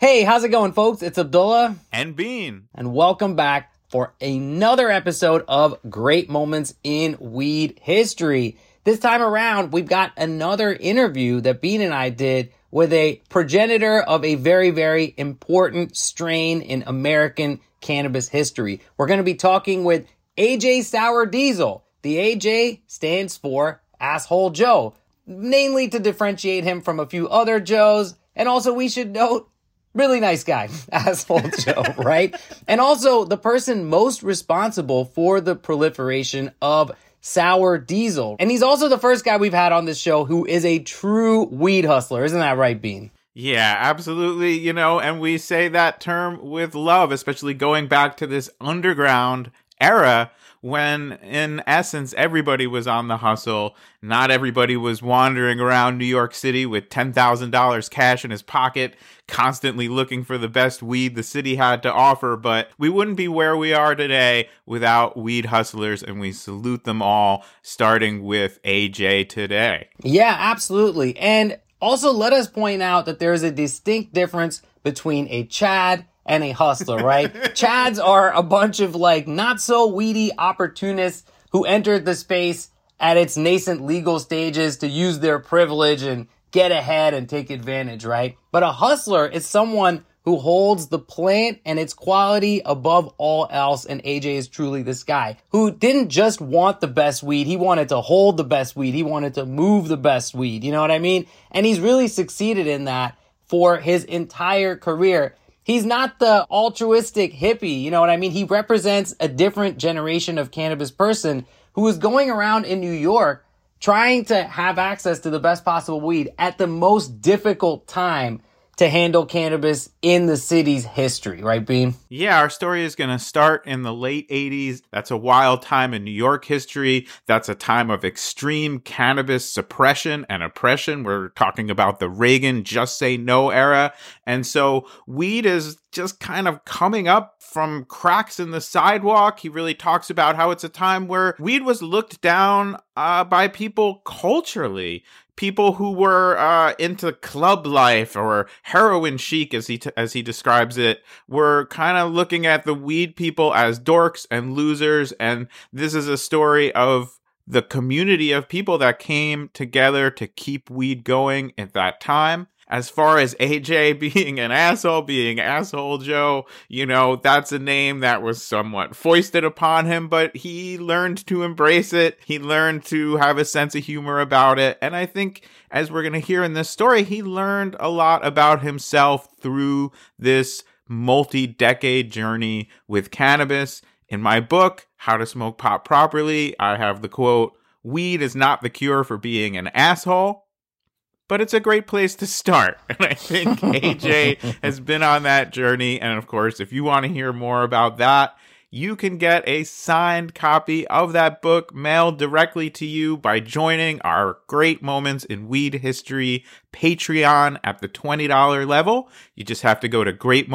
Hey, how's it going, folks? It's Abdullah. And Bean. And welcome back for another episode of Great Moments in Weed History. This time around, we've got another interview that Bean and I did with a progenitor of a very, very important strain in American cannabis history. We're going to be talking with AJ Sour Diesel. The AJ stands for Asshole Joe, mainly to differentiate him from a few other Joes. And also, we should note really nice guy, asshole Joe, right? And also the person most responsible for the proliferation of sour diesel. And he's also the first guy we've had on this show who is a true weed hustler. Isn't that right, Bean? Yeah, absolutely. You know, and we say that term with love, especially going back to this underground era when in essence everybody was on the hustle. Not everybody was wandering around New York City with $10,000 cash in his pocket, constantly looking for the best weed the city had to offer, but we wouldn't be where we are today without weed hustlers and we salute them all starting with AJ today. Yeah, absolutely. And also let us point out that there is a distinct difference between a Chad and a hustler, right? Chads are a bunch of like not so weedy opportunists who entered the space at its nascent legal stages to use their privilege and get ahead and take advantage, right? But a hustler is someone who holds the plant and its quality above all else. And AJ is truly this guy who didn't just want the best weed. He wanted to hold the best weed. He wanted to move the best weed. You know what I mean? And he's really succeeded in that for his entire career. He's not the altruistic hippie, you know what I mean? He represents a different generation of cannabis person who is going around in New York trying to have access to the best possible weed at the most difficult time to handle cannabis in the city's history, right, Bean? Yeah, our story is going to start in the late 80s. That's a wild time in New York history. That's a time of extreme cannabis suppression and oppression. We're talking about the Reagan Just Say No era. And so weed is just kind of coming up from cracks in the sidewalk. He really talks about how it's a time where weed was looked down uh, by people culturally people who were uh, into club life or heroin chic, as he t- as he describes it, were kind of looking at the weed people as dorks and losers. And this is a story of the community of people that came together to keep weed going at that time as far as AJ being an asshole, being asshole Joe, you know, that's a name that was somewhat foisted upon him, but he learned to embrace it. He learned to have a sense of humor about it. And I think as we're going to hear in this story, he learned a lot about himself through this multi decade journey with cannabis. In my book, How to Smoke Pot Properly, I have the quote, Weed is not the cure for being an asshole but it's a great place to start. And I think AJ has been on that journey. And of course, if you want to hear more about that, you can get a signed copy of that book mailed directly to you by joining our Great Moments in Weed History Patreon at the $20 level. You just have to go to Great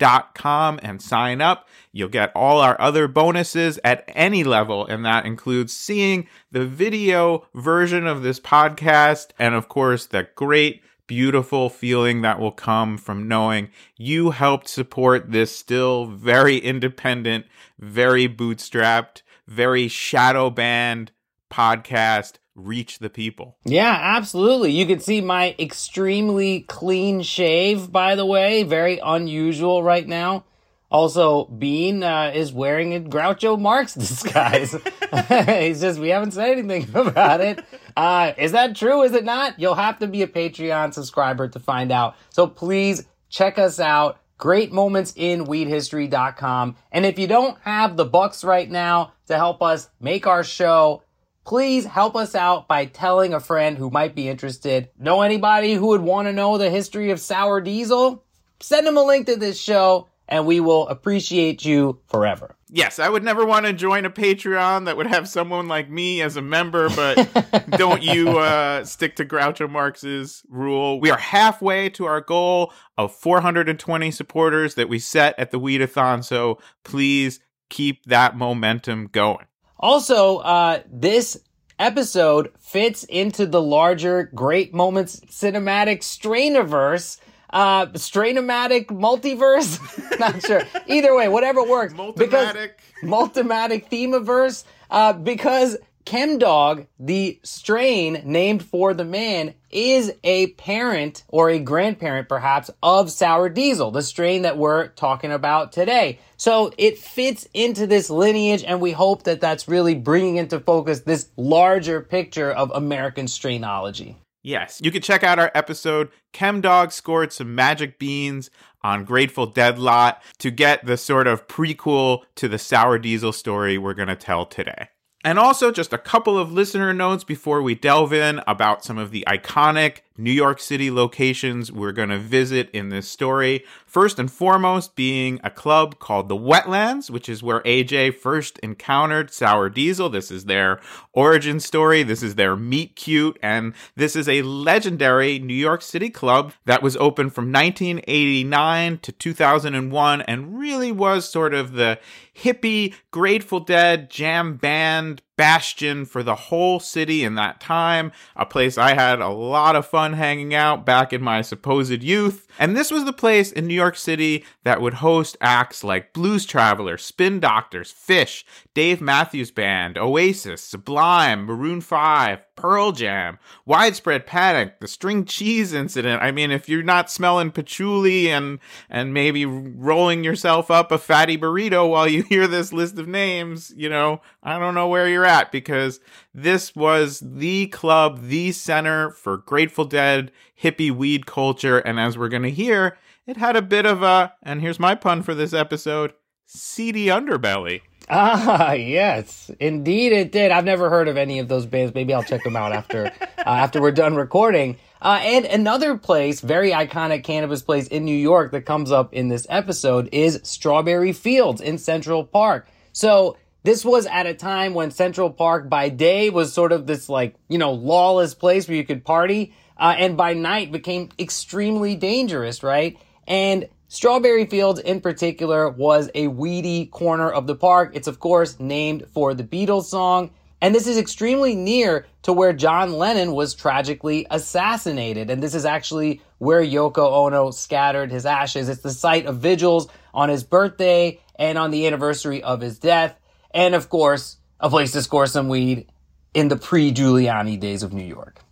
History com and sign up. You'll get all our other bonuses at any level, and that includes seeing the video version of this podcast, and of course, the great, beautiful feeling that will come from knowing you helped support this still very independent, very bootstrapped, very shadow banned podcast reach the people. Yeah, absolutely. You can see my extremely clean shave, by the way, very unusual right now. Also, Bean uh, is wearing a Groucho Marx disguise. He's just, we haven't said anything about it. Uh, is that true? Is it not? You'll have to be a Patreon subscriber to find out. So please check us out. Great moments in weedhistory.com. And if you don't have the bucks right now to help us make our show, please help us out by telling a friend who might be interested. Know anybody who would want to know the history of sour diesel? Send them a link to this show and we will appreciate you forever. Yes, I would never want to join a Patreon that would have someone like me as a member, but don't you uh, stick to Groucho Marx's rule. We are halfway to our goal of 420 supporters that we set at the Weedathon, so please keep that momentum going. Also, uh, this episode fits into the larger Great Moments Cinematic Strainiverse. Uh, Strainomatic multiverse? Not sure. Either way, whatever works. Because Multimatic. multimatic themaverse uh, because Chemdog, the strain named for the man, is a parent or a grandparent perhaps of Sour Diesel, the strain that we're talking about today. So it fits into this lineage and we hope that that's really bringing into focus this larger picture of American strainology. Yes, you can check out our episode. Chemdog scored some magic beans on Grateful Dead Lot to get the sort of prequel to the Sour Diesel story we're going to tell today. And also, just a couple of listener notes before we delve in about some of the iconic New York City locations we're going to visit in this story. First and foremost, being a club called the Wetlands, which is where AJ first encountered Sour Diesel. This is their origin story. This is their meet cute. And this is a legendary New York City club that was open from 1989 to 2001 and really was sort of the hippie Grateful Dead jam band bastion for the whole city in that time. A place I had a lot of fun hanging out back in my supposed youth. And this was the place in New York City that would host acts like Blues Traveler, Spin Doctors, Phish, Dave Matthews Band, Oasis, Sublime, Maroon 5, Pearl Jam, Widespread Panic, the String Cheese Incident. I mean, if you're not smelling patchouli and and maybe rolling yourself up a fatty burrito while you hear this list of names, you know, I don't know where you're at because this was the club, the center for Grateful Dead hippie weed culture. And as we're going to hear, it had a bit of a, and here's my pun for this episode, seedy underbelly. Ah, yes, indeed it did. I've never heard of any of those bands. Maybe I'll check them out after uh, after we're done recording. Uh, and another place, very iconic cannabis place in New York that comes up in this episode is Strawberry Fields in Central Park. So this was at a time when Central Park by day was sort of this like, you know, lawless place where you could party, uh, and by night became extremely dangerous, right? And Strawberry Fields in particular was a weedy corner of the park. It's of course named for the Beatles song. And this is extremely near to where John Lennon was tragically assassinated. And this is actually where Yoko Ono scattered his ashes. It's the site of vigils on his birthday and on the anniversary of his death. And of course, a place to score some weed in the pre Giuliani days of New York.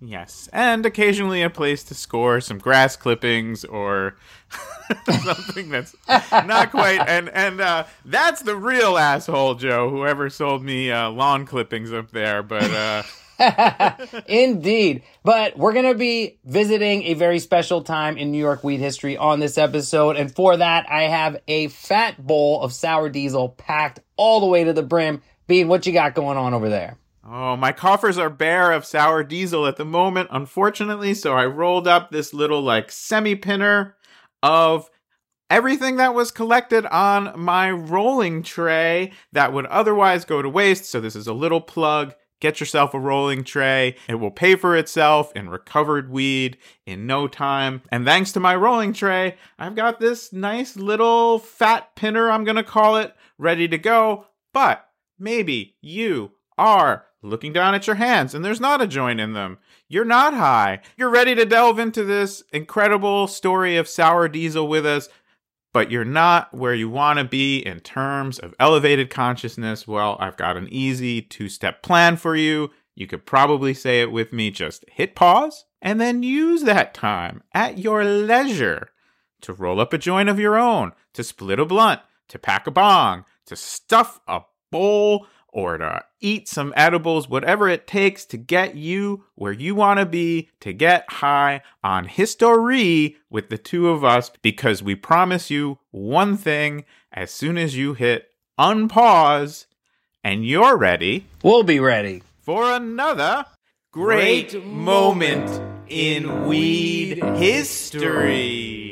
Yes, and occasionally a place to score some grass clippings or something that's not quite. And and uh, that's the real asshole, Joe. Whoever sold me uh, lawn clippings up there, but. Uh, Indeed. But we're going to be visiting a very special time in New York weed history on this episode. And for that, I have a fat bowl of sour diesel packed all the way to the brim. Bean, what you got going on over there? Oh, my coffers are bare of sour diesel at the moment, unfortunately. So I rolled up this little like semi pinner of everything that was collected on my rolling tray that would otherwise go to waste. So this is a little plug. Get yourself a rolling tray. It will pay for itself in recovered weed in no time. And thanks to my rolling tray, I've got this nice little fat pinner, I'm going to call it, ready to go. But maybe you are looking down at your hands and there's not a joint in them. You're not high. You're ready to delve into this incredible story of sour diesel with us, but you're not where you want to be in terms of elevated consciousness. Well, I've got an easy two step plan for you. You could probably say it with me. Just hit pause and then use that time at your leisure to roll up a joint of your own, to split a blunt, to pack a bong, to stuff a bowl or to eat some edibles, whatever it takes to get you where you want to be, to get high on history with the two of us, because we promise you one thing as soon as you hit unpause and you're ready We'll be ready. for another great moment in weed history. We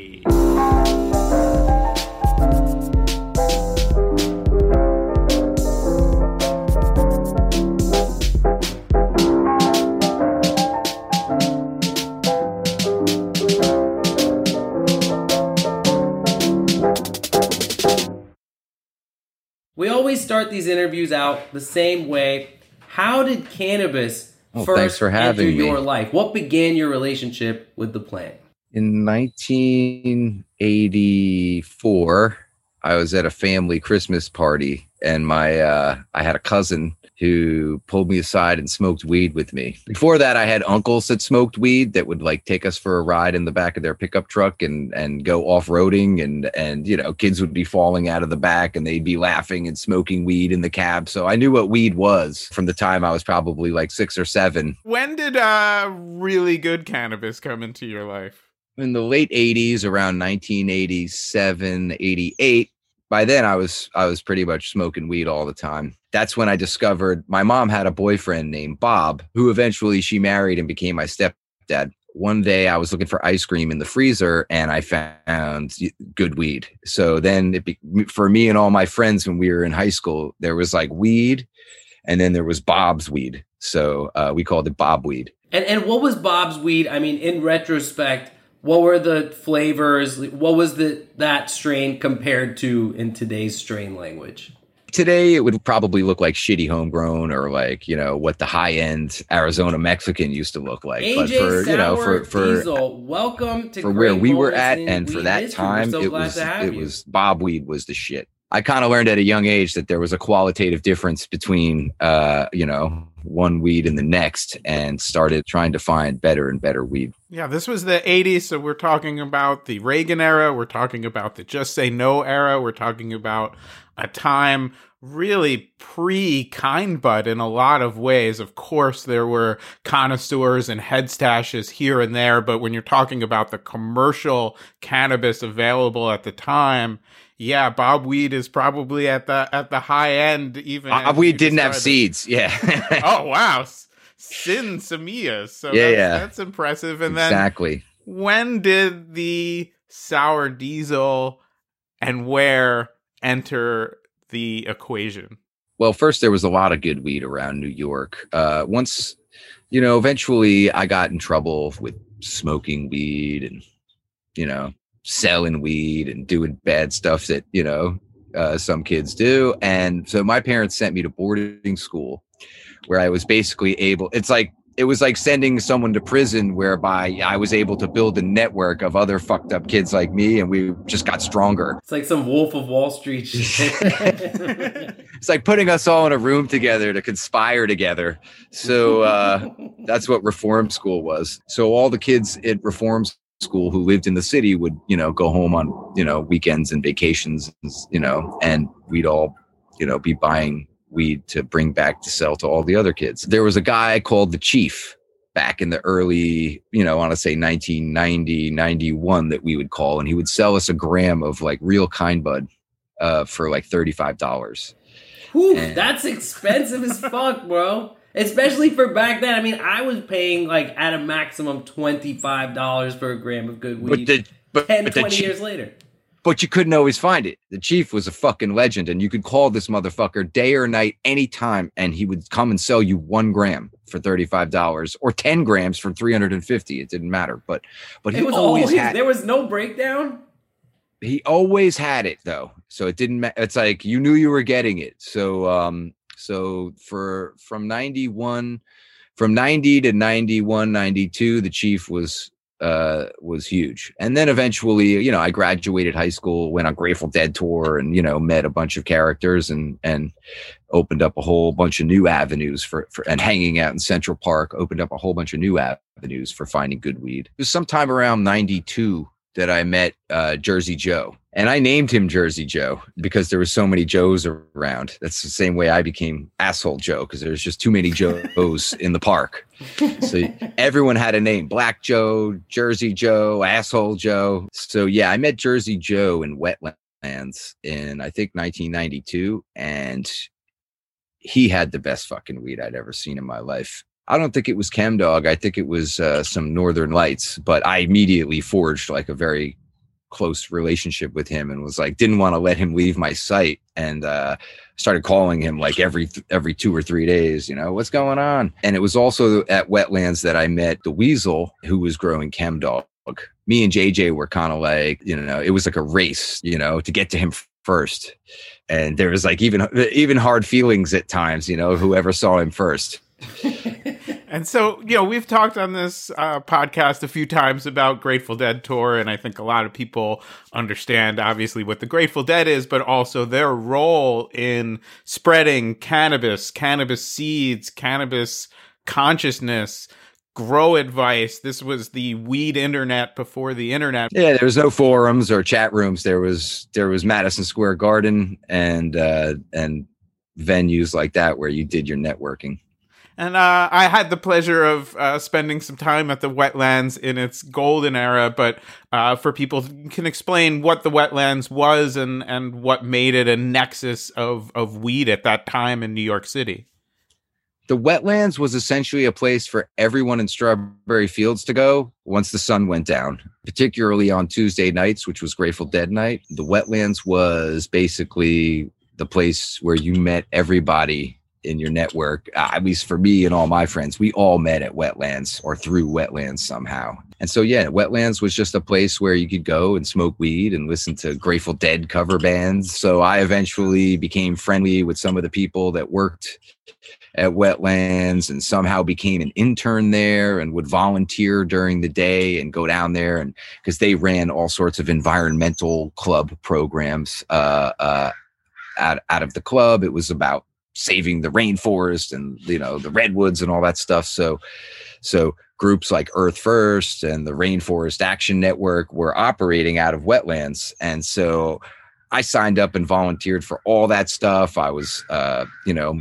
always start these interviews out the same way. how did cannabis Oh, first for enter me. your life? What began your relationship with the plant? In 1984, I was at a family Christmas party, and my uh, I had a cousin who pulled me aside and smoked weed with me. Before that, I had uncles that smoked weed that would like take us for a ride in the back of their pickup truck and and go off roading, and and you know kids would be falling out of the back and they'd be laughing and smoking weed in the cab. So I knew what weed was from the time I was probably like six or seven. When did uh really good cannabis come into your life? in the late 80s around 1987 88 by then i was i was pretty much smoking weed all the time. That's when i discovered my mom had a boyfriend named bob who eventually she married and became my stepdad. One day i was looking for ice cream in the freezer and i found good weed. So then it be, for me and all my friends when we were in high school there was like weed and then there was bob's weed. So uh, we called it bob weed. And and what was Bob's weed? I mean, in retrospect, what were the flavors? What was the that strain compared to in today's strain language? today it would probably look like shitty homegrown or like you know what the high end Arizona Mexican used to look like. but AJ for Sour you know for for Diesel, welcome to for where we were at and for that time so it was it was Bob Weed was the shit. I kind of learned at a young age that there was a qualitative difference between uh you know one weed and the next and started trying to find better and better weed. Yeah, this was the 80s, so we're talking about the Reagan era, we're talking about the Just Say No era, we're talking about a time really pre kind bud in a lot of ways. Of course, there were connoisseurs and head stashes here and there, but when you're talking about the commercial cannabis available at the time, yeah, Bob Weed is probably at the at the high end. Even Uh, as we didn't have seeds. Yeah. Oh wow, Sin Semillas. So Yeah, that's, yeah. that's impressive. And then exactly. when did the sour diesel and where enter the equation? well first there was a lot of good weed around new york uh once you know eventually i got in trouble with smoking weed and you know selling weed and doing bad stuff that you know uh, some kids do and so my parents sent me to boarding school where i was basically able it's like it was like sending someone to prison whereby i was able to build a network of other fucked up kids like me and we just got stronger It's like some Wolf of Wall Street shit. it's like putting us all in a room together to conspire together. So uh, that's what reform school was. So all the kids at reform school who lived in the city would, you know, go home on, you know, weekends and vacations, you know, and we'd all, you know, be buying weed to bring back to sell to all the other kids. There was a guy called the chief back in the early, you know, I want to say 1990, 91 that we would call, and he would sell us a gram of like real kind bud uh, for like $35. Whew, And- that's expensive as fuck, bro. Especially for back then. I mean, I was paying like at a maximum $25 for a gram of good But weed. the, but, 10, but 20 chief, years later. but you couldn't always find it. The chief was a fucking legend, and you could call this motherfucker day or night, anytime, and he would come and sell you one gram for thirty-five dollars or ten grams for three hundred and fifty. It didn't matter, but but he was always, always, had there was no breakdown. he always had it though, so it didn't. Ma- it's like you knew you were getting it. So um, so for from ninety one, from ninety to 91, 92, the chief was uh was huge. And then eventually you know i graduated high school went on grateful dead tour and you know met a bunch of characters and and opened up a whole bunch of new avenues for, for and hanging out in central park opened up a whole bunch of new avenues for finding good weed. It was sometime around 92 that i met uh jersey joe. And i named him jersey joe because there were so many joes around. That's the same way i became asshole joe because there's just too many joes in the park. So everyone had a name black joe jersey joe asshole joe. So yeah i met jersey joe in wetlands in i think 1992 and he had the best fucking weed i'd ever seen in my life i don't think it was chemdog i think it was uh, some northern lights but i immediately forged like a very close relationship with him and was like didn't want to let him leave my sight and uh started calling him like every every two or three days you know what's going on and it was also at wetlands that i met the weasel who was growing chemdog me and jj were kind of like you know it was like a race you know to get to him first, and there was like even even hard feelings at times. You know, whoever saw him first. And so, you know, we've talked on this uh, podcast a few times about Grateful Dead tour, and I think a lot of people understand, obviously, what the Grateful Dead is, but also their role in spreading cannabis, cannabis seeds, cannabis consciousness, grow advice. This was the weed internet before the internet. Yeah, there was no forums or chat rooms. There was there was Madison Square Garden and uh, and venues like that where you did your networking. And uh, I had the pleasure of uh, spending some time at the wetlands in its golden era. But uh, for people can explain what the wetlands was and, and what made it a nexus of, of weed at that time in New York City. The wetlands was essentially a place for everyone in Strawberry Fields to go once the sun went down, particularly on Tuesday nights, which was Grateful Dead night. The wetlands was basically the place where you met everybody in your network, uh, at least for me and all my friends, we all met at wetlands or through wetlands somehow. And so, yeah, wetlands was just a place where you could go and smoke weed and listen to Grateful Dead cover bands. So I eventually became friendly with some of the people that worked at wetlands and somehow became an intern there and would volunteer during the day and go down there and because they ran all sorts of environmental club programs uh, uh, out, out of the club. It was about saving the rainforest and you know the redwoods and all that stuff. So so groups like earth first and the rainforest action network were operating out of wetlands. And so i signed up and volunteered for all that stuff. I was uh, you know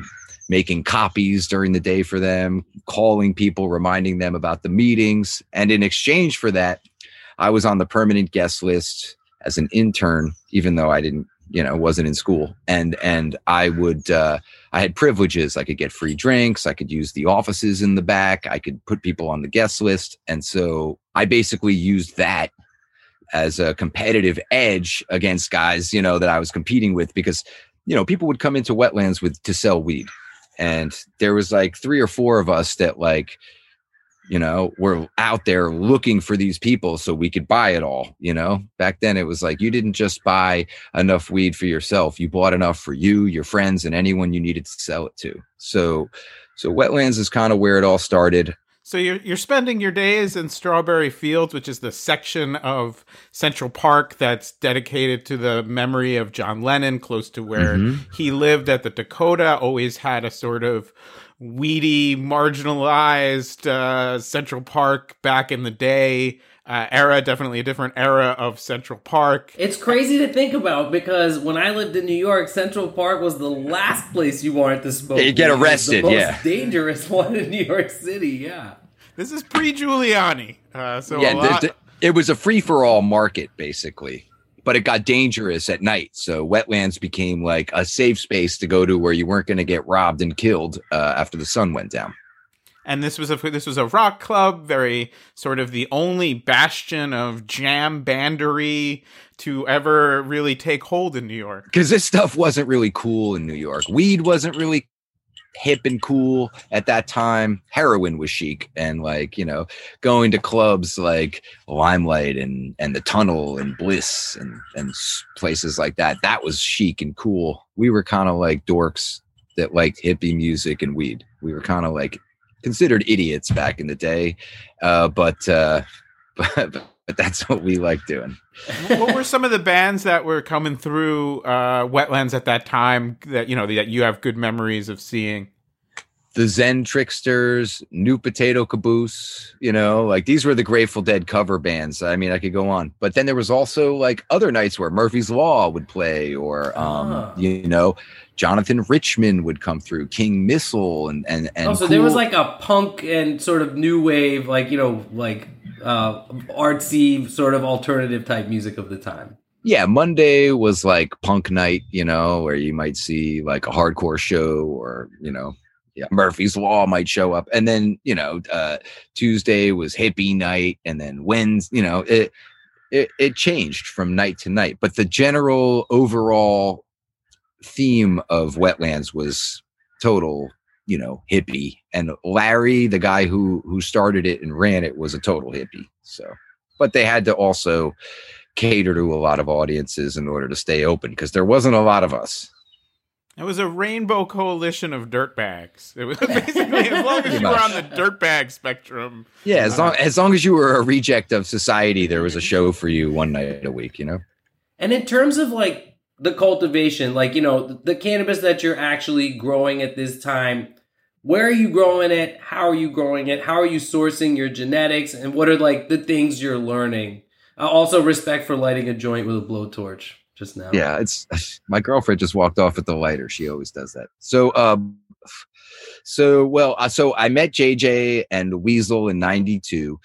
making copies during the day for them calling people reminding them about the meetings. And in exchange for that i was on the permanent guest list as an intern even though i didn't you know wasn't in school. And and i would uh i had privileges. I could get free drinks. I could use the offices in the back. I could put people on the guest list. And so i basically used that as a competitive edge against guys you know that i was competing with because you know people would come into wetlands with to sell weed. And there was like three or four of us that like you know we're out there looking for these people so we could buy it all you know back then it was like you didn't just buy enough weed for yourself you bought enough for you your friends and anyone you needed to sell it to so so wetlands is kind of where it all started so you're you're spending your days in Strawberry Fields, which is the section of Central Park that's dedicated to the memory of John Lennon, close to where mm-hmm. he lived at the Dakota. Always had a sort of weedy, marginalized uh, Central Park back in the day. Uh, era, definitely a different era of Central Park. It's crazy to think about because when I lived in New York, Central Park was the last place you wanted to smoke. You get arrested, the most yeah. dangerous one in New York City, yeah. This is pre Giuliani, uh, so yeah, lot- it was a free for all market basically but it got dangerous at night. So wetlands became like a safe space to go to where you weren't going to get robbed and killed uh, after the sun went down. And this was a this was a rock club, very sort of the only bastion of jam bandery to ever really take hold in New York. Because this stuff wasn't really cool in New York. Weed wasn't really hip and cool at that time. Heroin was chic, and like you know, going to clubs like Limelight and and the Tunnel and Bliss and and places like that. That was chic and cool. We were kind of like dorks that liked hippie music and weed. We were kind of like considered idiots back in the day, uh, but, uh, but but that's what we like doing. what were some of the bands that were coming through uh, wetlands at that time that you know that you have good memories of seeing? The Zen Tricksters, New Potato Caboose, you know, like these were the Grateful Dead cover bands. I mean, I could go on, but then there was also like other nights where Murphy's Law would play, or um, oh. you know, Jonathan Richman would come through, King Missile, and and and. Oh, so cool. there was like a punk and sort of new wave, like you know, like uh, artsy sort of alternative type music of the time. Yeah, Monday was like punk night, you know, where you might see like a hardcore show or, you know, yeah, Murphy's Law might show up. And then, you know, uh, Tuesday was hippie night. And then Wednesday, you know, it, it, it changed from night to night. But the general overall theme of Wetlands was total you know hippie and larry the guy who who started it and ran it was a total hippie so but they had to also cater to a lot of audiences in order to stay open because there wasn't a lot of us. It was a rainbow coalition of dirtbags. It was basically as long as you were on the dirtbag spectrum. Yeah, as long as long as you were a reject of society, there was a show for you one night a week. You know. And in terms of like the cultivation, like you know the cannabis that you're actually growing at this time, where are you growing it? How are you growing it? How are you sourcing your genetics? And what are like the things you're learning? Uh, also, respect for lighting a joint with a blowtorch just now. Yeah, it's my girlfriend just walked off with the lighter. She always does that. So, um, so well, uh, so I met JJ and Weasel in '92.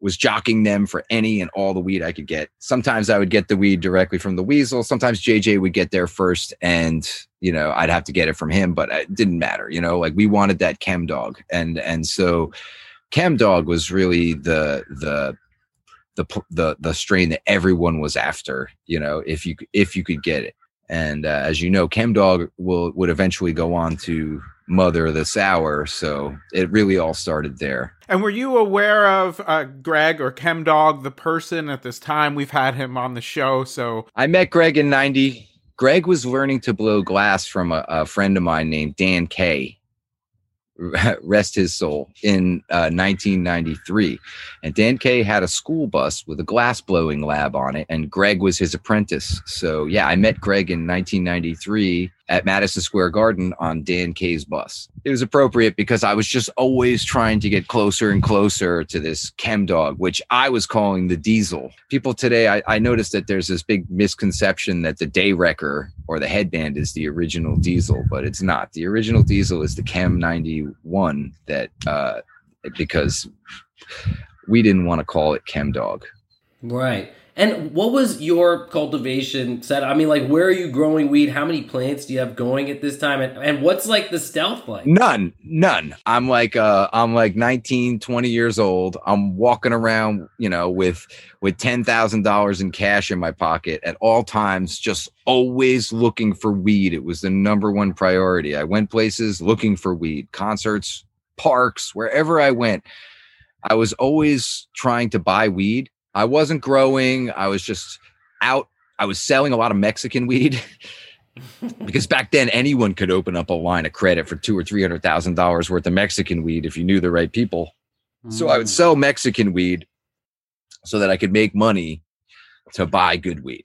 Was jocking them for any and all the weed I could get. Sometimes I would get the weed directly from the Weasel. Sometimes JJ would get there first, and you know I'd have to get it from him. But it didn't matter. You know, like we wanted that Chem Dog, and and so Chem Dog was really the the the the the strain that everyone was after. You know, if you if you could get it, and uh, as you know, Dog will would eventually go on to mother the sour. So it really all started there. And were you aware of uh, Greg or Dog, the person at this time? We've had him on the show. So I met Greg in '90. Greg was learning to blow glass from a, a friend of mine named Dan Kay rest his soul, in uh, 1993. And Dan Kay had a school bus with a glass blowing lab on it, and Greg was his apprentice. So, yeah, I met Greg in 1993 at Madison Square Garden on Dan Kay's bus. It was appropriate because I was just always trying to get closer and closer to this chem dog, which I was calling the diesel. People today, I, I noticed that there's this big misconception that the day wrecker or the headband is the original diesel, but it's not. The original diesel is the Chem 91 that, uh, because we didn't want to call it Chem Dog. Right. And what was your cultivation set? I mean, like, where are you growing weed? How many plants do you have going at this time? And, and what's like the stealth like? None, none. I'm like, uh, I'm like 19, 20 years old. I'm walking around, you know, with, with $10,000 in cash in my pocket at all times, just always looking for weed. It was the number one priority. I went places looking for weed, concerts, parks, wherever I went. I was always trying to buy weed I wasn't growing. I was just out. I was selling a lot of Mexican weed because back then anyone could open up a line of credit for two or three hundred thousand dollars worth of Mexican weed if you knew the right people. Mm. So I would mm. sell Mexican weed so that I could make money to buy good weed.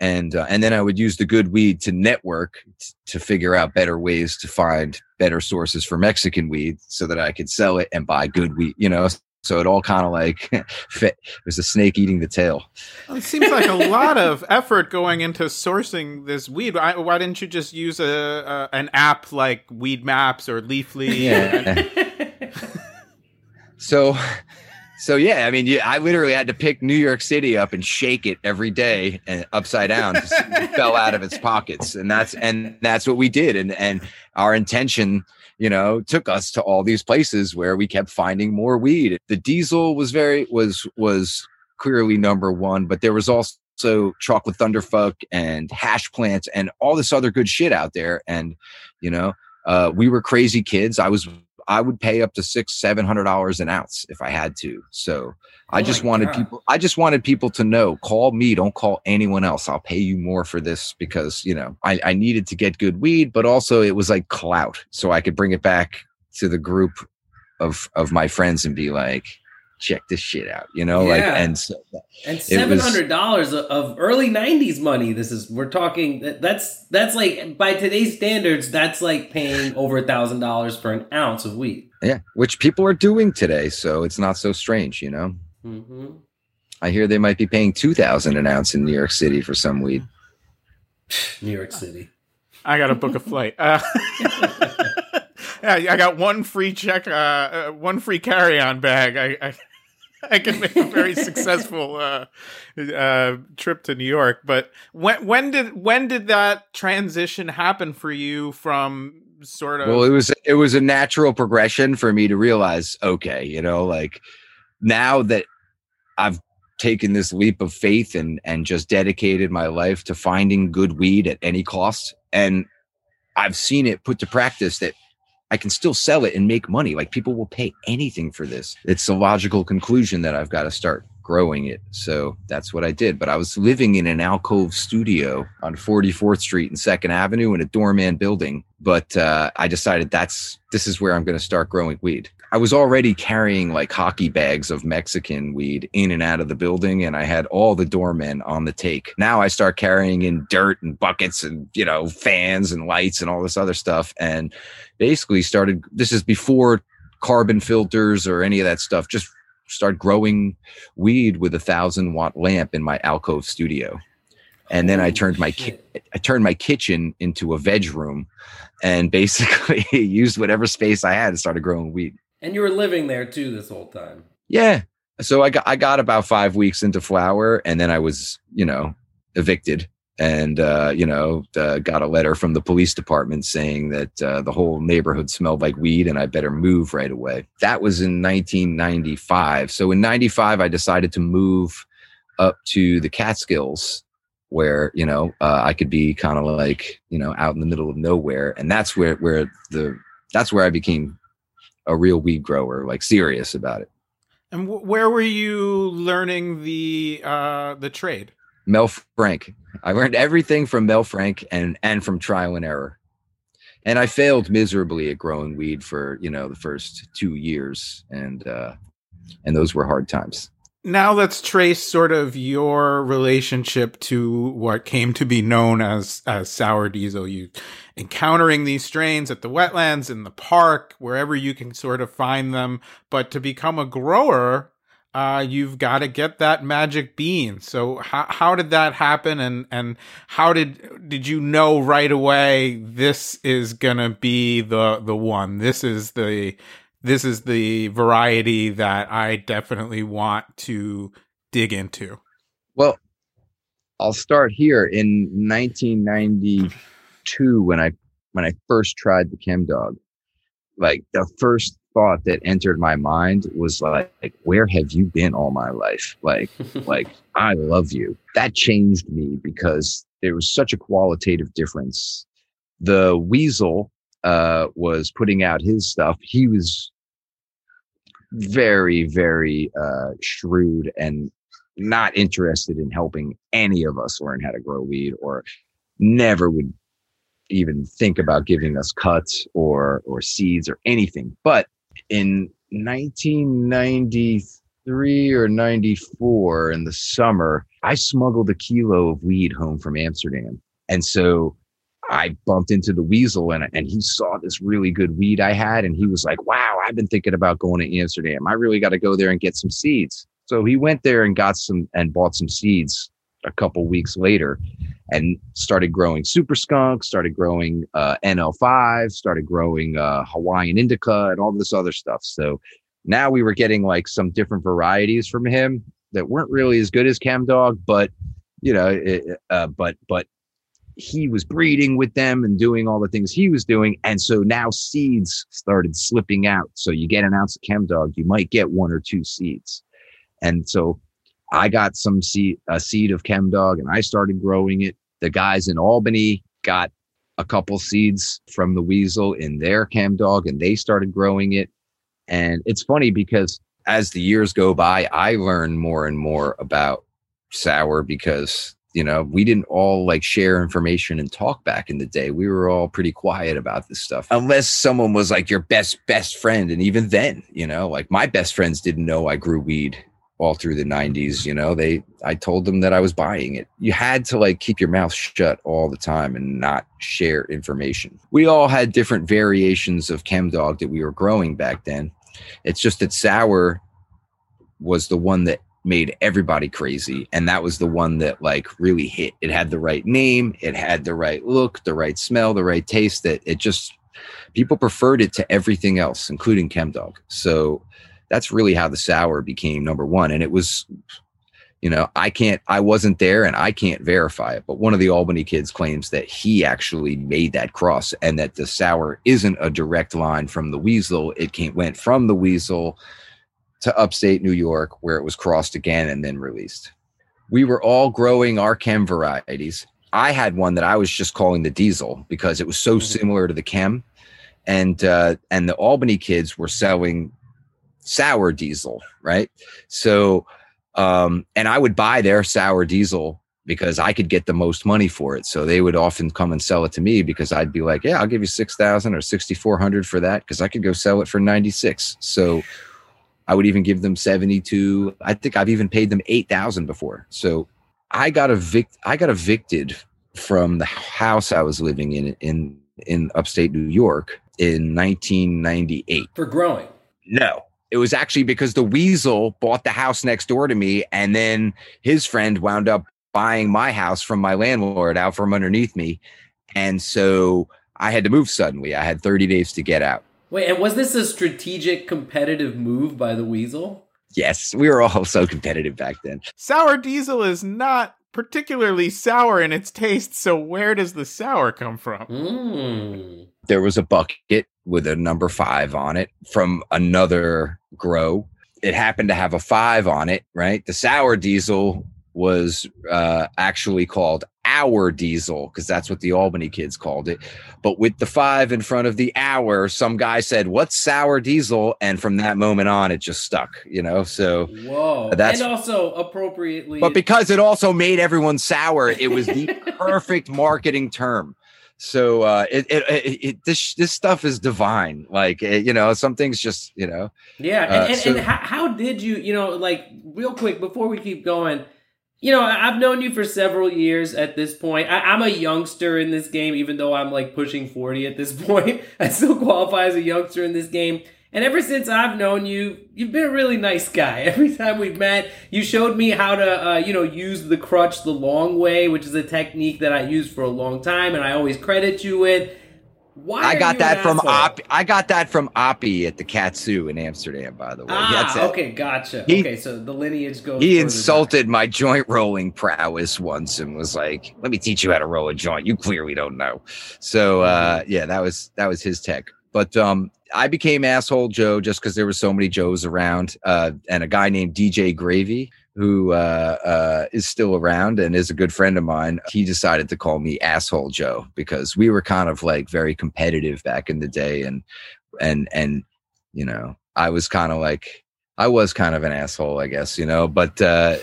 And uh, and then I would use the good weed to network t- to figure out better ways to find better sources for Mexican weed so that I could sell it and buy good weed, you know. So it all kind of like fit. It was a snake eating the tail. Well, it seems like a lot of effort going into sourcing this weed. Why, why didn't you just use a, a, an app like Weed Maps or Leafly? Yeah. so, so yeah, I mean, you, I literally had to pick New York City up and shake it every day and upside down, it fell out of its pockets, and that's and that's what we did. And and our intention you know, took us to all these places where we kept finding more weed. The diesel was very was was clearly number one, but there was also chocolate thunderfuck and hash plants and all this other good shit out there. And you know, uh, we were crazy kids. I was I would pay up to six, seven hundred dollars an ounce if I had to. So I oh just wanted God. people. I just wanted people to know. Call me. Don't call anyone else. I'll pay you more for this because you know I, I needed to get good weed, but also it was like clout, so I could bring it back to the group of of my friends and be like, check this shit out, you know, yeah. like and so and seven hundred dollars of early '90s money. This is we're talking. That's that's like by today's standards, that's like paying over a thousand dollars for an ounce of weed. Yeah, which people are doing today, so it's not so strange, you know. Mm-hmm. I hear they might be paying two thousand an ounce in New York City for some weed. New York City. I got to book a flight. Uh, yeah, I got one free check, uh, uh one free carry-on bag. I, I I can make a very successful uh, uh, trip to New York. But when when did when did that transition happen for you from sort of? Well, it was it was a natural progression for me to realize, okay, you know, like now that I've taken this leap of faith and and just dedicated my life to finding good weed at any cost, and I've seen it put to practice that I can still sell it and make money. Like people will pay anything for this. It's a logical conclusion that I've got to start growing it. So that's what I did. But I was living in an alcove studio on 44th Street and Second Avenue in a doorman building. But uh, I decided that's this is where I'm going to start growing weed. I was already carrying like hockey bags of Mexican weed in and out of the building, and I had all the doormen on the take. Now I start carrying in dirt and buckets and, you know, fans and lights and all this other stuff. And basically started, this is before carbon filters or any of that stuff, just start growing weed with a thousand watt lamp in my alcove studio. And then I turned my ki- I turned my kitchen into a veg room and basically used whatever space I had and started growing weed. And you were living there too this whole time. Yeah. So I got I got about five weeks into flower, and then I was, you know, evicted, and uh, you know, uh, got a letter from the police department saying that uh, the whole neighborhood smelled like weed, and I better move right away. That was in 1995. So in '95, I decided to move up to the Catskills, where you know uh, I could be kind of like you know out in the middle of nowhere, and that's where where the that's where I became a real weed grower, like serious about it. And w- where were you learning the uh, the trade? Mel Frank. I learned everything from Mel Frank and and from trial and error. And I failed miserably at growing weed for you know the first two years, and uh, and those were hard times. Now let's trace sort of your relationship to what came to be known as as sour diesel. You encountering these strains at the wetlands, in the park, wherever you can sort of find them. But to become a grower, uh, you've got to get that magic bean. So how how did that happen, and and how did did you know right away this is gonna be the the one? This is the this is the variety that I definitely want to dig into. Well, I'll start here in 1992 when I when I first tried the Chem Dog. Like the first thought that entered my mind was like, like where have you been all my life? Like like I love you. That changed me because there was such a qualitative difference. The Weasel uh, was putting out his stuff. He was very, very uh, shrewd and not interested in helping any of us learn how to grow weed or never would even think about giving us cuts or or seeds or anything but in 1993 or 94 in the summer i smuggled a kilo of weed home from amsterdam and so I bumped into the weasel and, and he saw this really good weed I had. And he was like, wow, I've been thinking about going to Amsterdam. I really got to go there and get some seeds. So he went there and got some and bought some seeds a couple weeks later and started growing super skunk, started growing uh, NL5, started growing uh, Hawaiian indica and all this other stuff. So now we were getting like some different varieties from him that weren't really as good as Chem Dog, but you know, it, uh, but but he was breeding with them and doing all the things he was doing. And so now seeds started slipping out. So you get an ounce of chem dog, you might get one or two seeds. And so I got some seed, a seed of chem dog and I started growing it. The guys in Albany got a couple seeds from the weasel in their chem dog and they started growing it. And it's funny because as the years go by, I learn more and more about sour because you know we didn't all like share information and talk back in the day. We were all pretty quiet about this stuff. Unless someone was like your best best friend. And even then you know like my best friends didn't know i grew weed all through the 90s you know? They i told them that i was buying it. You had to like keep your mouth shut all the time and not share information. We all had different variations of chem dog that we were growing back then. It's just that sour was the one that made everybody crazy. And that was the one that like really hit. It had the right name it had the right look the right smell the right taste that it just people preferred it to everything else including chemdog so that's really how the sour became number one. And it was you know i can't i wasn't there and i can't verify it but one of the albany kids claims that he actually made that cross and that the sour isn't a direct line from the weasel. It came went from the weasel to upstate New York, where it was crossed again and then released. We were all growing our chem varieties. I had one that I was just calling the diesel because it was so mm-hmm. similar to the chem, and uh, and the Albany kids were selling sour diesel, right? So Um, and I would buy their sour diesel because I could get the most money for it. So they would often come and sell it to me because I'd be like, yeah, I'll give you 6,000 or 6,400 for that. Cause I could go sell it for 96. So I would even give them 72. I think I've even paid them 8,000 before. So I got evict, I got evicted from the house I was living in, in, in upstate New York in 1998. For growing. No, it was actually because the weasel bought the house next door to me and then his friend wound up buying my house from my landlord out from underneath me. And so I had to move suddenly. I had 30 days to get out. Wait, and was this a strategic competitive move by the Weasel? Yes, we were all so competitive back then. Sour diesel is not particularly sour in its taste, so where does the sour come from? Mm. There was a bucket with a number five on it from another grow. It happened to have a five on it, right? The sour diesel was uh, actually called our diesel because that's what the Albany kids called it. But with the five in front of the hour, some guy said, "What's sour diesel?" And from that moment on, it just stuck. You know, so whoa. That's, and also appropriately, but because it also made everyone sour, it was the perfect marketing term. So uh, it, it, it, it, this this stuff is divine. Like it, you know, some things just you know. Yeah, and, uh, and, so, and how, how did you you know like real quick before we keep going? You know, I've known you for several years at this point. I, am a youngster in this game, even though I'm like pushing 40 at this point. I still qualify as a youngster in this game. And ever since I've known you, you've been a really nice guy. Every time we've met, you showed me how to, uh, you know, use the crutch the long way, which is a technique that I used for a long time, and I always credit you with. Why I got that from Op. I got that from Oppie at the Katsu in Amsterdam. By the way, ah, okay, gotcha. He, okay, so the lineage goes. He insulted back. my joint rolling prowess once and was like, "Let me teach you how to roll a joint. You clearly don't know." So uh, yeah, that was that was his tech. But um, I became asshole Joe just because there were so many Joes around, uh, and a guy named DJ Gravy who uh, uh, is still around and is a good friend of mine, he decided to call me asshole Joe because we were kind of like very competitive back in the day, and and and you know I was kind of like I was kind of an asshole, I guess, you know, but uh,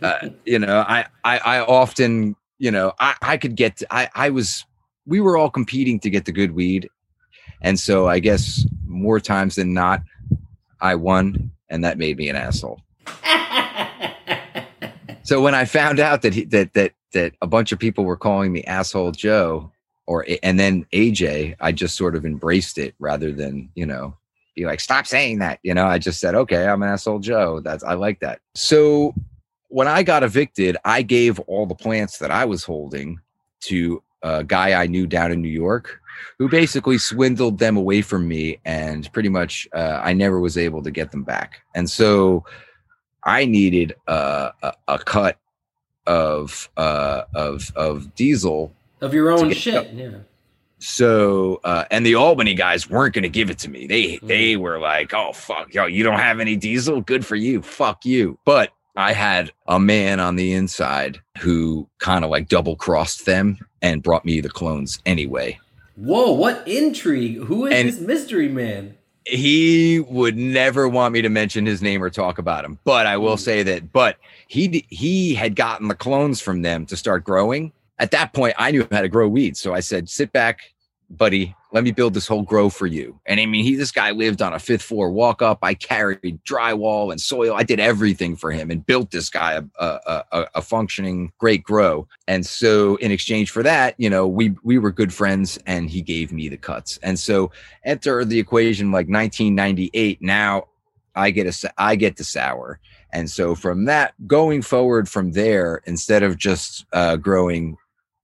uh, you know I, I I often you know I I could get I I was we were all competing to get the good weed, and so I guess more times than not I won, and that made me an asshole. so when I found out that he, that that that a bunch of people were calling me asshole Joe or and then AJ, I just sort of embraced it rather than you know be like stop saying that. You know, I just said okay, I'm an asshole Joe. That's I like that. So when I got evicted, I gave all the plants that I was holding to a guy I knew down in New York who basically swindled them away from me and pretty much uh, I never was able to get them back. And so I needed a, a cut of uh, of of diesel of your own shit. Yeah. So uh, and the Albany guys weren't going to give it to me. They mm. they were like, "Oh fuck, yo, you don't have any diesel? Good for you. Fuck you." But I had a man on the inside who kind of like double crossed them and brought me the clones anyway. Whoa, what intrigue! Who is and, this mystery man? He would never want me to mention his name or talk about him but i will hmm. say that but he he had gotten the clones from them to start growing at that point i knew how to grow weeds so i said sit back buddy let me build this whole grow for you. And I mean, he, this guy lived on a fifth floor walk up. I carried drywall and soil. I did everything for him and built this guy a, a, a, a functioning great grow. And so in exchange for that, you know, we, we were good friends and he gave me the cuts. And so enter the equation like 1998. Now I get a, I get the sour. And so from that going forward from there, instead of just uh, growing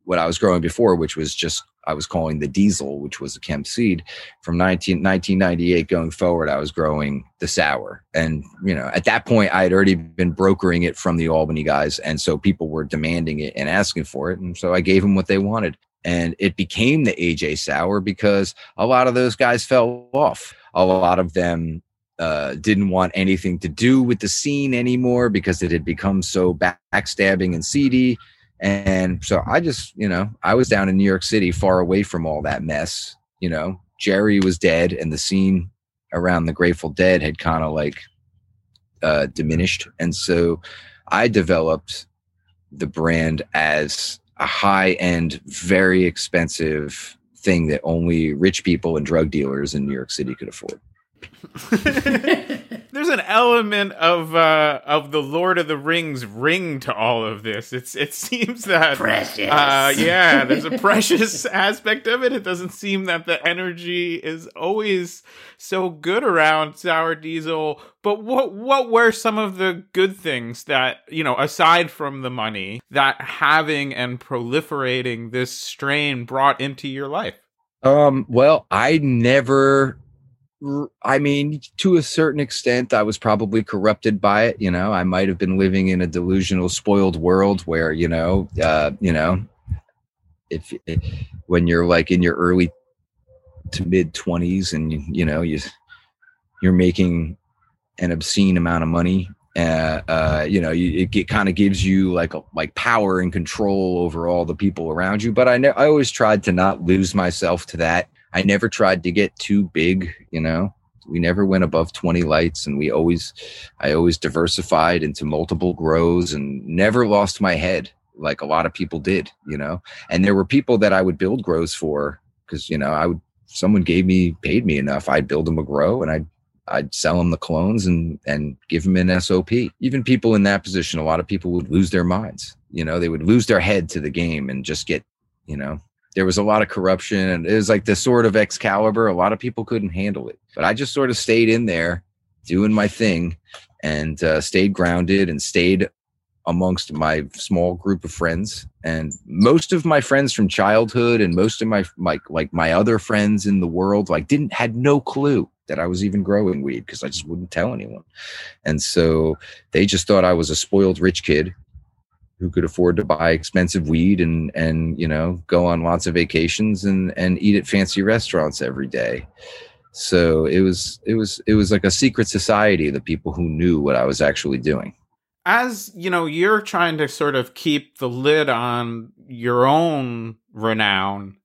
what I was growing before, which was just I was calling the diesel, which was a Chem seed. From 19, 1998 going forward, I was growing the sour. And, you know, at that point, I had already been brokering it from the Albany guys. And so people were demanding it and asking for it. And so I gave them what they wanted. And it became the AJ Sour because a lot of those guys fell off. A lot of them uh, didn't want anything to do with the scene anymore because it had become so backstabbing and seedy and so I just, you know, I was down in New York City, far away from all that mess. You know, Jerry was dead, and the scene around the Grateful Dead had kind of like uh, diminished, and so I developed the brand as a high end, very expensive thing that only rich people and drug dealers in New York City could afford. There's an element of uh, of the Lord of the Rings ring to all of this. It's it seems that Precious. Uh, yeah, there's a precious aspect of it. It doesn't seem that the energy is always so good around Sour Diesel. But what what were some of the good things that you know aside from the money that having and proliferating this strain brought into your life? Um, well, I never r- I mean, to a certain extent, I was probably corrupted by it. You know, I might have been living in a delusional, spoiled world where, you know, uh, you know, if, if when you're like in your early to mid twenties and you, you know you you're making an obscene amount of money uh, uh, you know, you, it, kind of gives you like a, like power and control over all the people around you. But I ne- I always tried to not lose myself to that. I never tried to get too big. You know, we never went above 20 lights, and we always, I always diversified into multiple grows and never lost my head like a lot of people did. You know, and there were people that I would build grows for because you know I would someone gave me paid me enough, I'd build them a grow and I'd I'd sell them the clones and and give them an SOP. Even people in that position, a lot of people would lose their minds. You know, they would lose their head to the game and just get, you know, there was a lot of corruption and it was like the sort of Excalibur. A lot of people couldn't handle it, but I just sort of stayed in there doing my thing and uh, stayed grounded and stayed amongst my small group of friends and most of my friends from childhood and most of my like like my other friends in the world like didn't had no clue that I was even growing weed because I just wouldn't tell anyone. And so they just thought I was a spoiled rich kid who could afford to buy expensive weed and and you know go on lots of vacations and and eat at fancy restaurants every day. So it was it was it was like a secret society the people who knew what I was actually doing. As you know, you're trying to sort of keep the lid on your own renown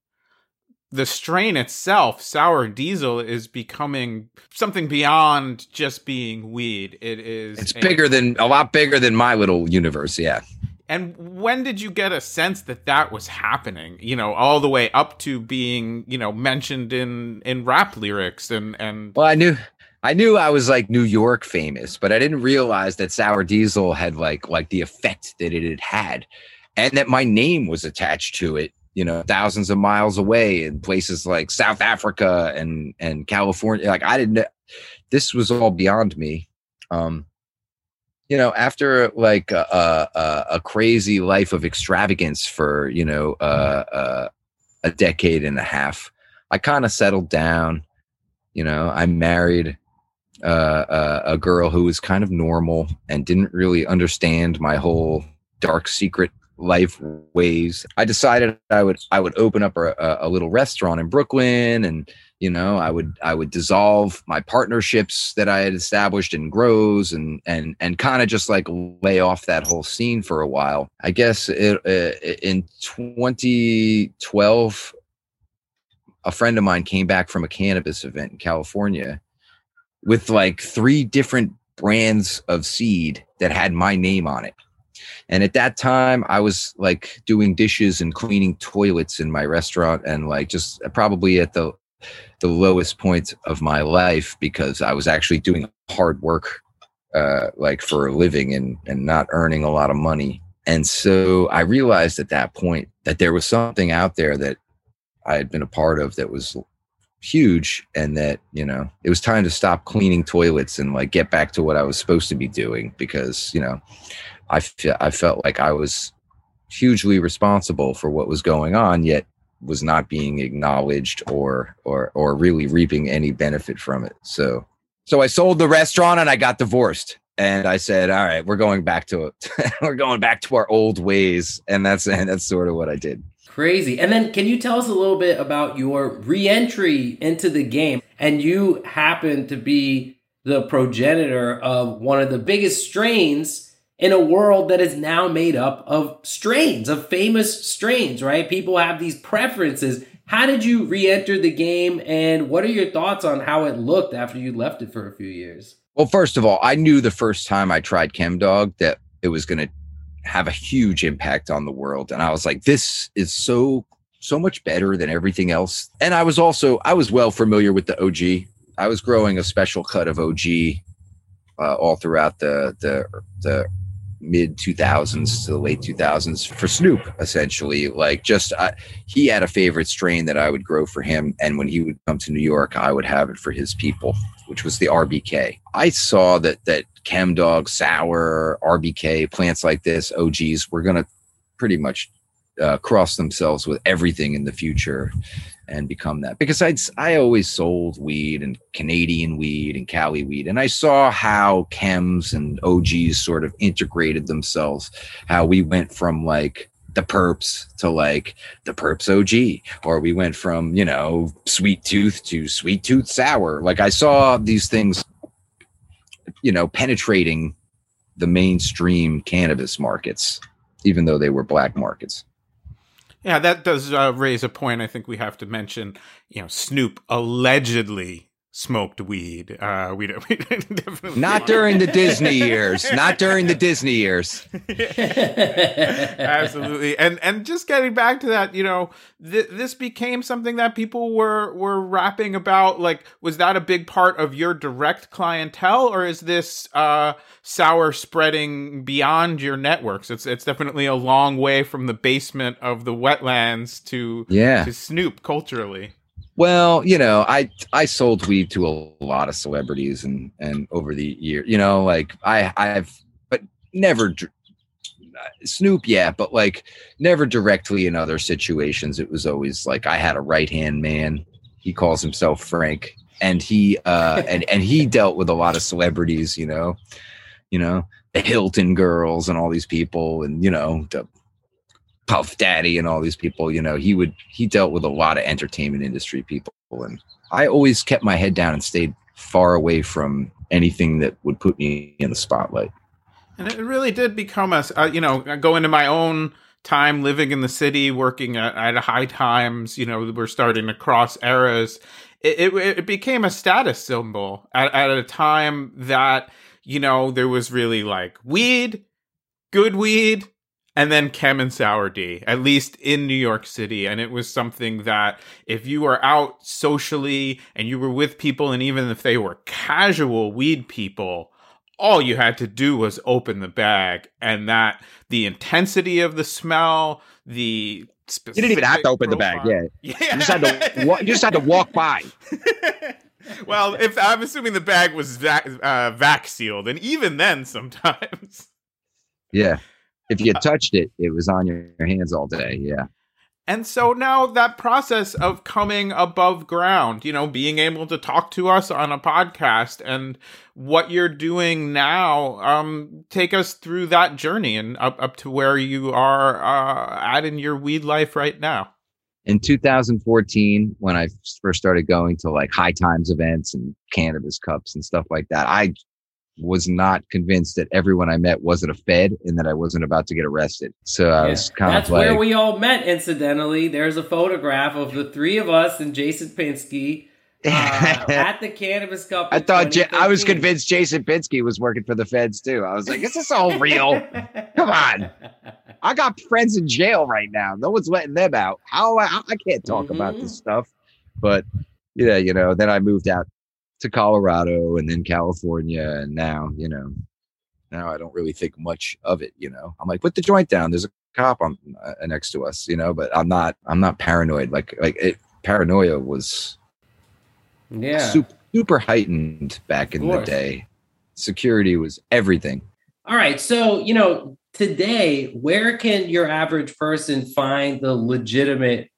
the strain itself, sour diesel, is becoming something beyond just being weed. It is. It's bigger than a lot bigger than my little universe. Yeah. And when did you get a sense that that was happening? You know, all the way up to being, you know, mentioned in in rap lyrics and and. Well, I knew. I knew I was like New York famous, but I didn't realize that Sour Diesel had like like the effect that it had had, and that my name was attached to it you know thousands of miles away in places like south africa and and california like i didn't this was all beyond me um you know after like a, a, a crazy life of extravagance for you know uh, uh, a decade and a half i kind of settled down. You know i married uh, uh, a girl who was kind of normal and didn't really understand my whole dark secret life ways. I decided i would i would open up a, a, little restaurant in brooklyn and you know i would i would dissolve my partnerships that i had established in grows and and and kind of just like lay off that whole scene for a while. I guess it, uh, in 2012 a friend of mine came back from a cannabis event in california with like three different brands of seed that had my name on it. And at that time, I was like doing dishes and cleaning toilets in my restaurant, and like just probably at the the lowest point of my life because I was actually doing hard work, uh, like for a living and and not earning a lot of money. And so I realized at that point that there was something out there that I had been a part of that was huge and that you know it was time to stop cleaning toilets and like get back to what i was supposed to be doing because you know I, fe- I felt like I was hugely responsible for what was going on, yet was not being acknowledged or or or really reaping any benefit from it. So so I sold the restaurant and I got divorced. And I said, "All right, we're going back to we're going back to our old ways." And that's and that's sort of what I did. Crazy. And then can you tell us a little bit about your re-entry into the game? And you happen to be the progenitor of one of the biggest strains in a world that is now made up of strains, of famous strains, right? People have these preferences. How did you re enter the game, and what are your thoughts on how it looked after you left it for a few years? Well, first of all, I knew the first time I tried ChemDog that it was going to have a huge impact on the world, and I was like, "This is so so much better than everything else." And I was also I was well familiar with the OG. I was growing a special cut of OG uh, all throughout the the the mid 2000s to the late 2000s for Snoop essentially. Like just I, he had a favorite strain that I would grow for him and when he would come to New York I would have it for his people which was the RBK I saw that that Chem Dog Sour RBK plants like this OGs were going to pretty much uh, cross themselves with everything in the future and become that. Because I'd I always sold weed and Canadian weed and Cali weed and I saw how chems and OGs sort of integrated themselves how we went from like the Purps to like the Purps OG or we went from you know sweet tooth to sweet tooth sour. Like I saw these things you know penetrating the mainstream cannabis markets even though they were black markets yeah, that does uh, raise a point. I think we have to mention. You know, Snoop allegedly smoked weed. Uh, we, we definitely not during the Disney years. Not during the Disney years. Absolutely, and and just getting back to that, you know, th- this became something that people were were rapping about. Like, was that a big part of your direct clientele, or is this uh, sour spreading beyond your networks? It's it's definitely a long way from the basement of the wetlands to yeah to Snoop culturally. Well, you know, I I sold weed to a lot of celebrities and and over the year, you know, like I I've but never Snoop, yeah, but like never directly in other situations. It was always like I had a right hand man. He calls himself Frank, and he uh and and he dealt with a lot of celebrities, you know, you know, the Hilton girls and all these people, and you know, the Puff Daddy and all these people, you know, he would he dealt with a lot of entertainment industry people and I always kept my head down and stayed far away from anything that would put me in the spotlight. And it really did become a, uh, you know, go into my own time living in the city, working at, at High Times, you know, we're starting to cross eras. It, it, it became a status symbol at, at a time that, you know, there was really like weed, good weed, and then Chem and Sour D, at least in New York City. And it was something that if you were out socially and you were with people, and even if they were casual weed people, all you had to do was open the bag, and that the intensity of the smell, the you didn't even have to open profile. the bag. Yeah, yeah. You just had to. Wa- you just had to walk by. well, if I'm assuming the bag was vac, uh, vac sealed, and even then, sometimes. Yeah if you touched it, it was on your hands all day. Yeah. And so now that process of coming above ground, you know, being able to talk to us on a podcast and what you're doing now, um, take us through that journey and up, up to where you are uh, at in your weed life right now. In 2014, when I first started going to like High Times events and cannabis cups and stuff like that, I was not convinced that everyone I met wasn't a Fed and that I wasn't about to get arrested. So I was kind That's of like, where we all met. Incidentally, there's a photograph of the three of us and Jason Pinsky. Uh, at the Cannabis Cup. I thought J- I was convinced Jason Pinsky was working for the feds too. I was like, "Is this all real? Come on!" I got friends in jail right now. No one's letting them out. How I, I can't talk mm-hmm. about this stuff. But yeah, you know. Then I moved out to Colorado and then California. And now, you know, now I don't really think much of it. You know, I'm like, put the joint down. There's a cop on uh, next to us, you know, but I'm not, I'm not paranoid. Like, like it, paranoia was yeah super, super heightened back in the day. Security was everything. All right. So, you know, today, where can your average person find the legitimate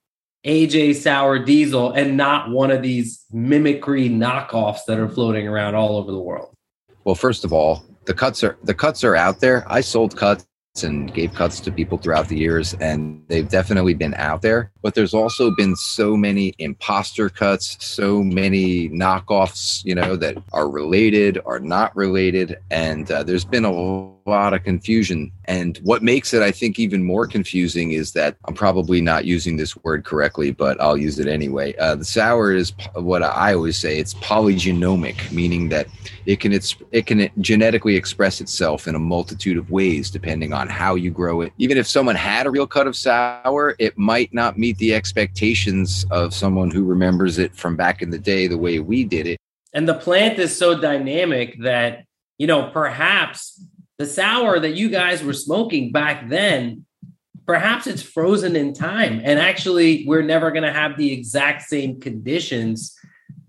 AJ Sour Diesel and not one of these mimicry knockoffs that are floating around all over the world? Well, first of all, the cuts are the cuts are out there. I sold cuts and gave cuts to people throughout the years and they've definitely been out there but there's also been so many imposter cuts so many knockoffs you know that are related are not related and uh, there's been a lot of confusion. And what makes it, I think, even more confusing is that I'm probably not using this word correctly, but I'll use it anyway. Uh, the sour is what I always say it's polygenomic, meaning that it can it can genetically express itself in a multitude of ways depending on how you grow it. Even if someone had a real cut of sour, it might not meet the expectations of someone who remembers it from back in the day the way we did it. And the plant is so dynamic that, you know, perhaps the sour that you guys were smoking back then, perhaps it's frozen in time. And actually, we're never going to have the exact same conditions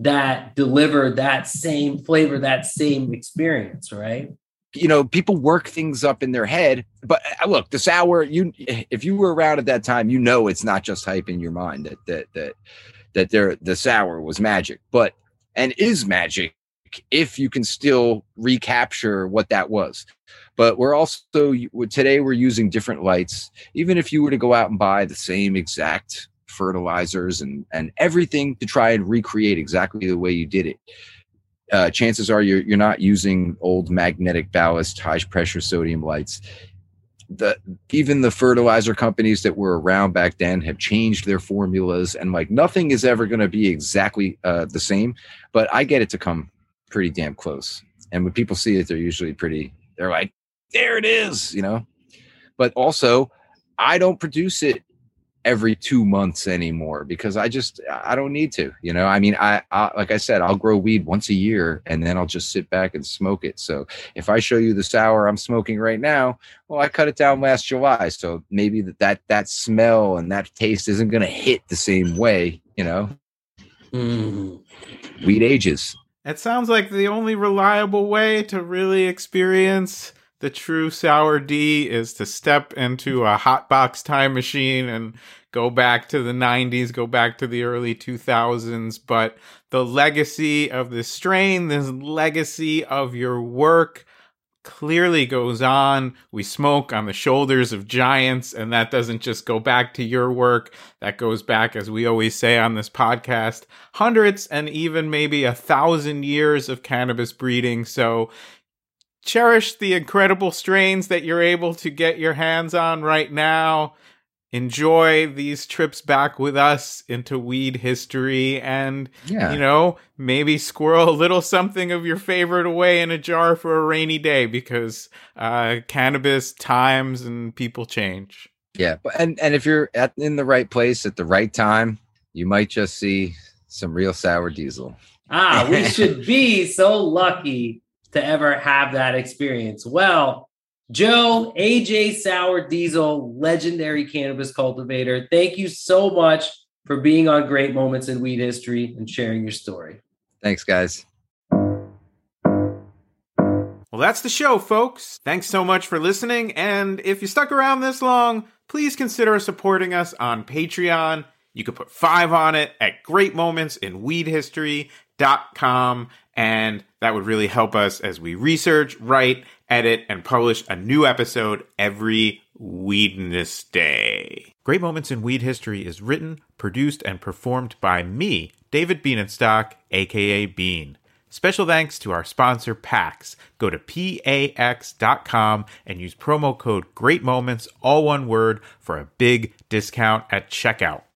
that deliver that same flavor, that same experience, right? You know, people work things up in their head, but uh, look, the sour. You, if you were around at that time, you know it's not just hype in your mind that that that that there the sour was magic, but and is magic if you can still recapture what that was. But we're also today we're using different lights. Even if you were to go out and buy the same exact fertilizers and and everything to try and recreate exactly the way you did it, uh, chances are you're you're not using old magnetic ballast high pressure sodium lights. The even the fertilizer companies that were around back then have changed their formulas and like nothing is ever going to be exactly uh, the same. But I get it to come pretty damn close. And when people see it, they're usually pretty, they're like, there it is, you know? But also, I don't produce it every two months anymore because I just I don't need to. You know, I mean, I, I, like I said, I'll grow weed once a year and then I'll just sit back and smoke it. So if I show you the sour I'm smoking right now, well, I cut it down last July, so maybe that that, that smell and that taste isn't going to hit the same way. You know, mm. weed ages. It sounds like the only reliable way to really experience the true sour D is to step into a hotbox time machine and go back to the 90s, go back to the early 2000s. But the legacy of the strain, this legacy of your work, clearly goes on. We smoke on the shoulders of giants, and that doesn't just go back to your work. That goes back, as we always say on this podcast, hundreds and even maybe a thousand years of cannabis breeding. So cherish the incredible strains that you're able to get your hands on right now enjoy these trips back with us into weed history and yeah. you know maybe squirrel a little something of your favorite away in a jar for a rainy day because uh cannabis times and people change. Yeah. And and if you're at in the right place at the right time you might just see some real sour diesel. Ah we should be so lucky to ever have that experience. Well Joe, AJ Sour Diesel, legendary cannabis cultivator, thank you so much for being on Great Moments in Weed History and sharing your story. Thanks, guys. Well, that's the show, folks. Thanks so much for listening. And if you stuck around this long, please consider supporting us on Patreon. You can put five on it at Great And that would really help us as we research, write, edit, and publish a new episode every Weedness Day. Great Moments in Weed History is written, produced, and performed by me, David Bienenstock, aka Bean. Special thanks to our sponsor, PAX. Go to pax.com and use promo code Great Moments, all one word, for a big discount at checkout.